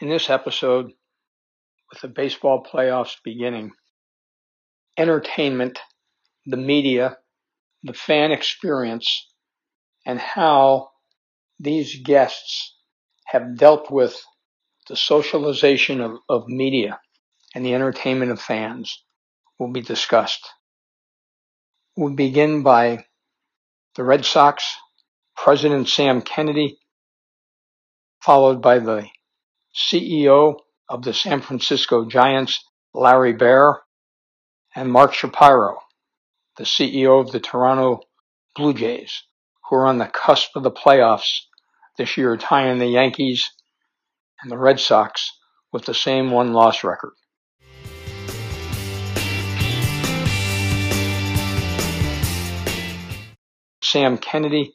In this episode, with the baseball playoffs beginning, entertainment, the media, the fan experience, and how these guests have dealt with the socialization of, of media and the entertainment of fans will be discussed. We'll begin by the Red Sox, President Sam Kennedy, followed by the CEO of the San Francisco Giants, Larry Baer, and Mark Shapiro, the CEO of the Toronto Blue Jays, who are on the cusp of the playoffs this year, tying the Yankees and the Red Sox with the same one loss record. Sam Kennedy.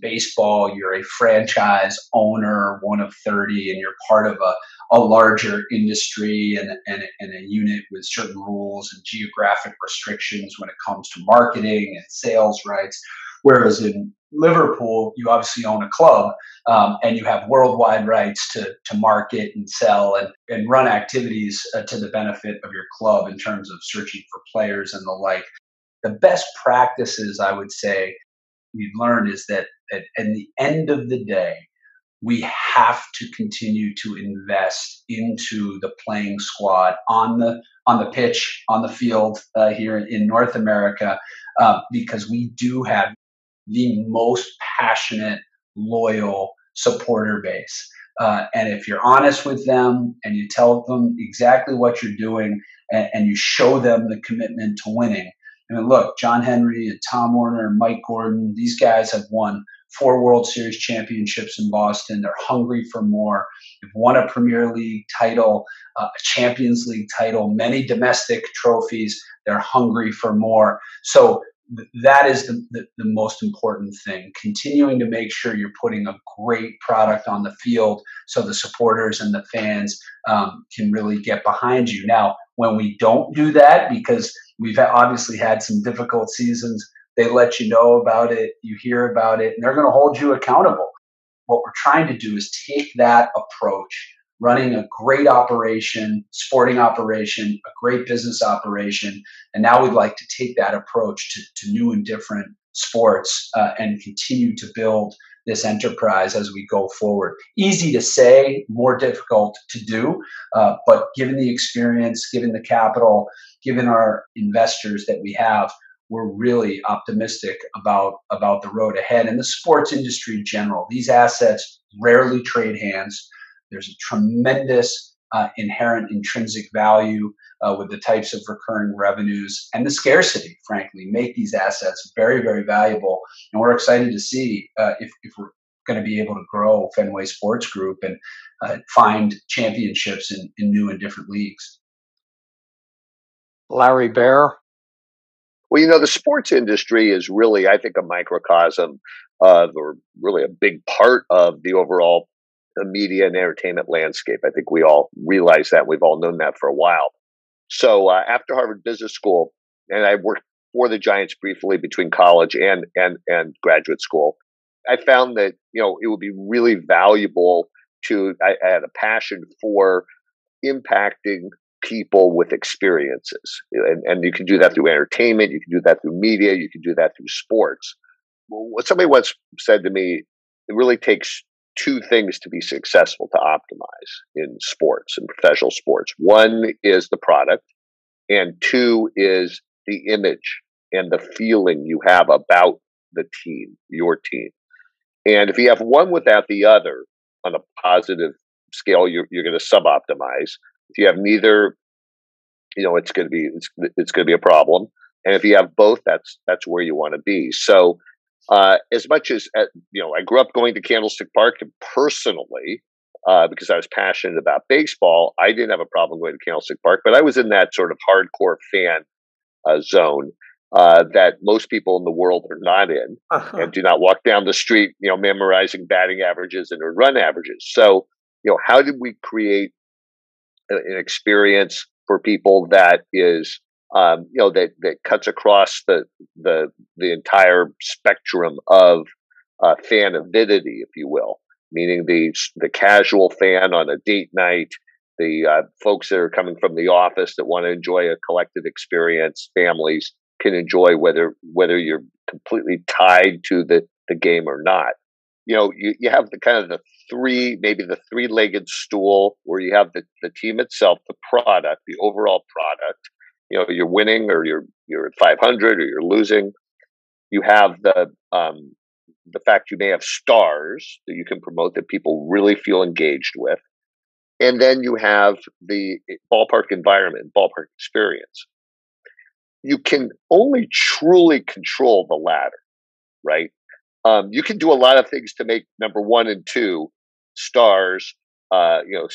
Baseball, you're a franchise owner, one of 30, and you're part of a, a larger industry and, and, and a unit with certain rules and geographic restrictions when it comes to marketing and sales rights. Whereas in Liverpool, you obviously own a club um, and you have worldwide rights to, to market and sell and, and run activities uh, to the benefit of your club in terms of searching for players and the like. The best practices, I would say, we've learned is that at, at the end of the day, we have to continue to invest into the playing squad on the on the pitch on the field uh, here in North America uh, because we do have the most passionate, loyal supporter base. Uh, and if you're honest with them and you tell them exactly what you're doing and, and you show them the commitment to winning, I mean, look, John Henry and Tom Werner and Mike Gordon, these guys have won four World Series championships in Boston. They're hungry for more. They've won a Premier League title, uh, a Champions League title, many domestic trophies. They're hungry for more. So th- that is the, the, the most important thing. Continuing to make sure you're putting a great product on the field so the supporters and the fans um, can really get behind you. Now, when we don't do that, because we've obviously had some difficult seasons, they let you know about it, you hear about it, and they're going to hold you accountable. What we're trying to do is take that approach, running a great operation, sporting operation, a great business operation, and now we'd like to take that approach to, to new and different sports uh, and continue to build this enterprise as we go forward. Easy to say, more difficult to do, uh, but given the experience, given the capital, given our investors that we have, we're really optimistic about about the road ahead and the sports industry in general. These assets rarely trade hands. There's a tremendous uh, inherent intrinsic value uh, with the types of recurring revenues and the scarcity, frankly, make these assets very, very valuable. And we're excited to see uh, if, if we're going to be able to grow Fenway Sports Group and uh, find championships in, in new and different leagues. Larry Baer. Well, you know, the sports industry is really, I think, a microcosm of, or really a big part of the overall media and entertainment landscape. I think we all realize that. We've all known that for a while. So uh, after Harvard Business School, and I worked for the Giants briefly between college and and and graduate school, I found that you know it would be really valuable to. I, I had a passion for impacting people with experiences, and and you can do that through entertainment, you can do that through media, you can do that through sports. Somebody once said to me, it really takes two things to be successful to optimize in sports and professional sports. One is the product, and two is the image and the feeling you have about the team, your team. And if you have one without the other on a positive scale, you're, you're going to suboptimize. If you have neither, you know it's going to be it's, it's going to be a problem. And if you have both, that's that's where you want to be. So, uh, as much as uh, you know, I grew up going to Candlestick Park, and personally, uh, because I was passionate about baseball, I didn't have a problem going to Candlestick Park. But I was in that sort of hardcore fan uh, zone uh, that most people in the world are not in, uh-huh. and do not walk down the street, you know, memorizing batting averages and run averages. So, you know, how did we create an experience for people that is um, you know that that cuts across the the the entire spectrum of uh, fan avidity, if you will, meaning the the casual fan on a date night, the uh, folks that are coming from the office that want to enjoy a collective experience, families can enjoy whether whether you're completely tied to the the game or not. You know, you, you have the kind of the three, maybe the three legged stool where you have the, the team itself, the product, the overall product, you know you're winning or you're you're at 500 or you're losing. You have the um, the fact you may have stars that you can promote that people really feel engaged with. And then you have the ballpark environment ballpark experience. You can only truly control the latter right um, you can do a lot of things to make number one and two stars uh, you know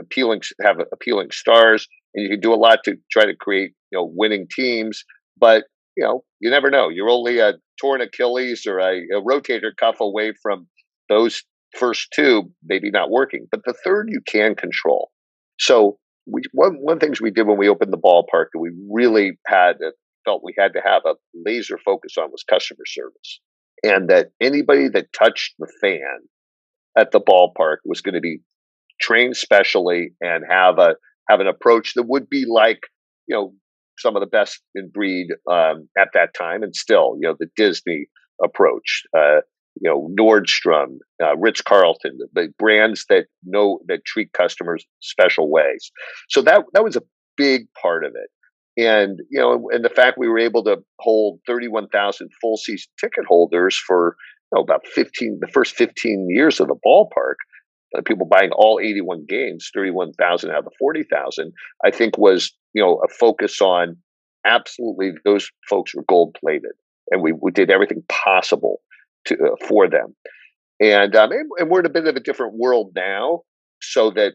appealing have appealing stars and you can do a lot to try to create you know winning teams but you know you never know. You're only a torn achilles or a, a rotator cuff away from those first two maybe not working but the third you can control. So we, one one things we did when we opened the ballpark that we really had felt we had to have a laser focus on was customer service and that anybody that touched the fan at the ballpark was going to be trained specially and have a have an approach that would be like, you know, some of the best in breed um, at that time, and still, you know, the Disney approach, uh, you know, Nordstrom, uh, Ritz Carlton, the brands that know that treat customers special ways. So that that was a big part of it. And you know, and the fact we were able to hold 31,000 full season ticket holders for you know, about 15 the first 15 years of the ballpark uh, people buying all 81 games, 31,000 out of the 40,000, I think was, you know, a focus on absolutely those folks were gold plated and we, we did everything possible to, uh, for them. And, um, and, and we're in a bit of a different world now so that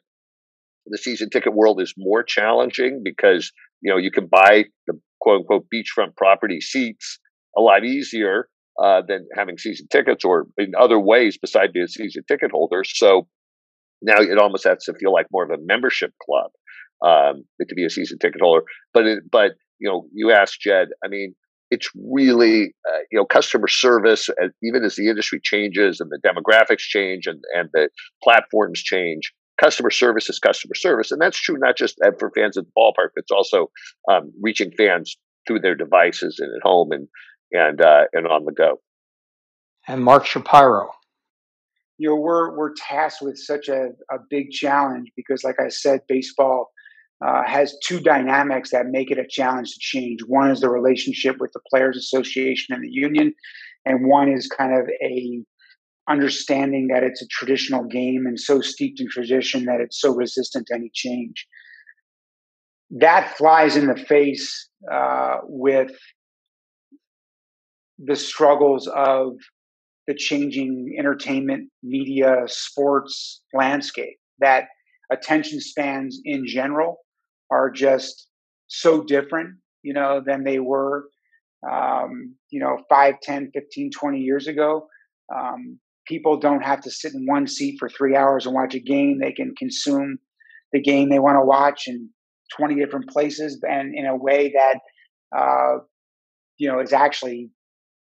the season ticket world is more challenging because, you know, you can buy the quote unquote beachfront property seats a lot easier uh, than having season tickets or in other ways besides being a season ticket holder. So now it almost has to feel like more of a membership club um, to be a season ticket holder. But it, but you know, you ask Jed. I mean, it's really uh, you know customer service. Uh, even as the industry changes and the demographics change and and the platforms change, customer service is customer service, and that's true not just for fans at the ballpark, but it's also um, reaching fans through their devices and at home and and uh, and on the go. And Mark Shapiro, you know we're we're tasked with such a, a big challenge because like i said baseball uh, has two dynamics that make it a challenge to change. One is the relationship with the players association and the union and one is kind of a understanding that it's a traditional game and so steeped in tradition that it's so resistant to any change that flies in the face uh, with the struggles of the changing entertainment, media, sports landscape. That attention spans in general are just so different, you know, than they were, um, you know, 5, 10, 15, 20 years ago. Um, people don't have to sit in one seat for three hours and watch a game. They can consume the game they want to watch in 20 different places and in a way that, uh, you know, is actually,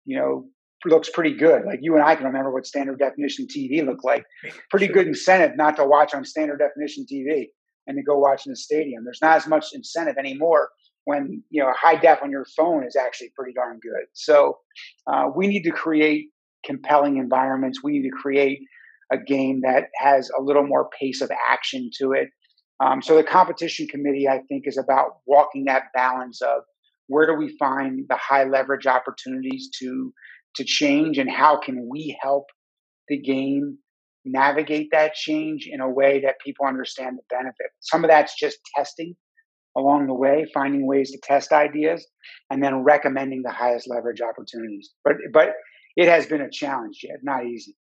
you know, looks pretty good. Like you and I can remember what standard definition TV looked like. Pretty good incentive not to watch on standard definition TV and to go watch in the stadium. There's not as much incentive anymore when you know high def on your phone is actually pretty darn good. So uh, we need to create compelling environments. We need to create a game that has a little more pace of action to it. Um, so the competition committee, I think, is about walking that balance of where do we find the high leverage opportunities to to change and how can we help the game navigate that change in a way that people understand the benefit. Some of that's just testing along the way, finding ways to test ideas, and then recommending the highest leverage opportunities. But but it has been a challenge yet, not easy.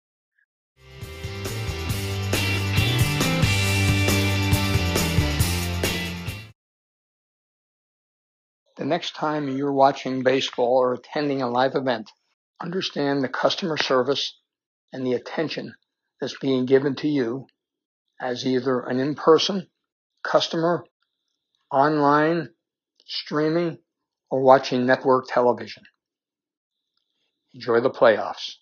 The next time you're watching baseball or attending a live event, understand the customer service and the attention that's being given to you as either an in-person customer, online, streaming, or watching network television. Enjoy the playoffs.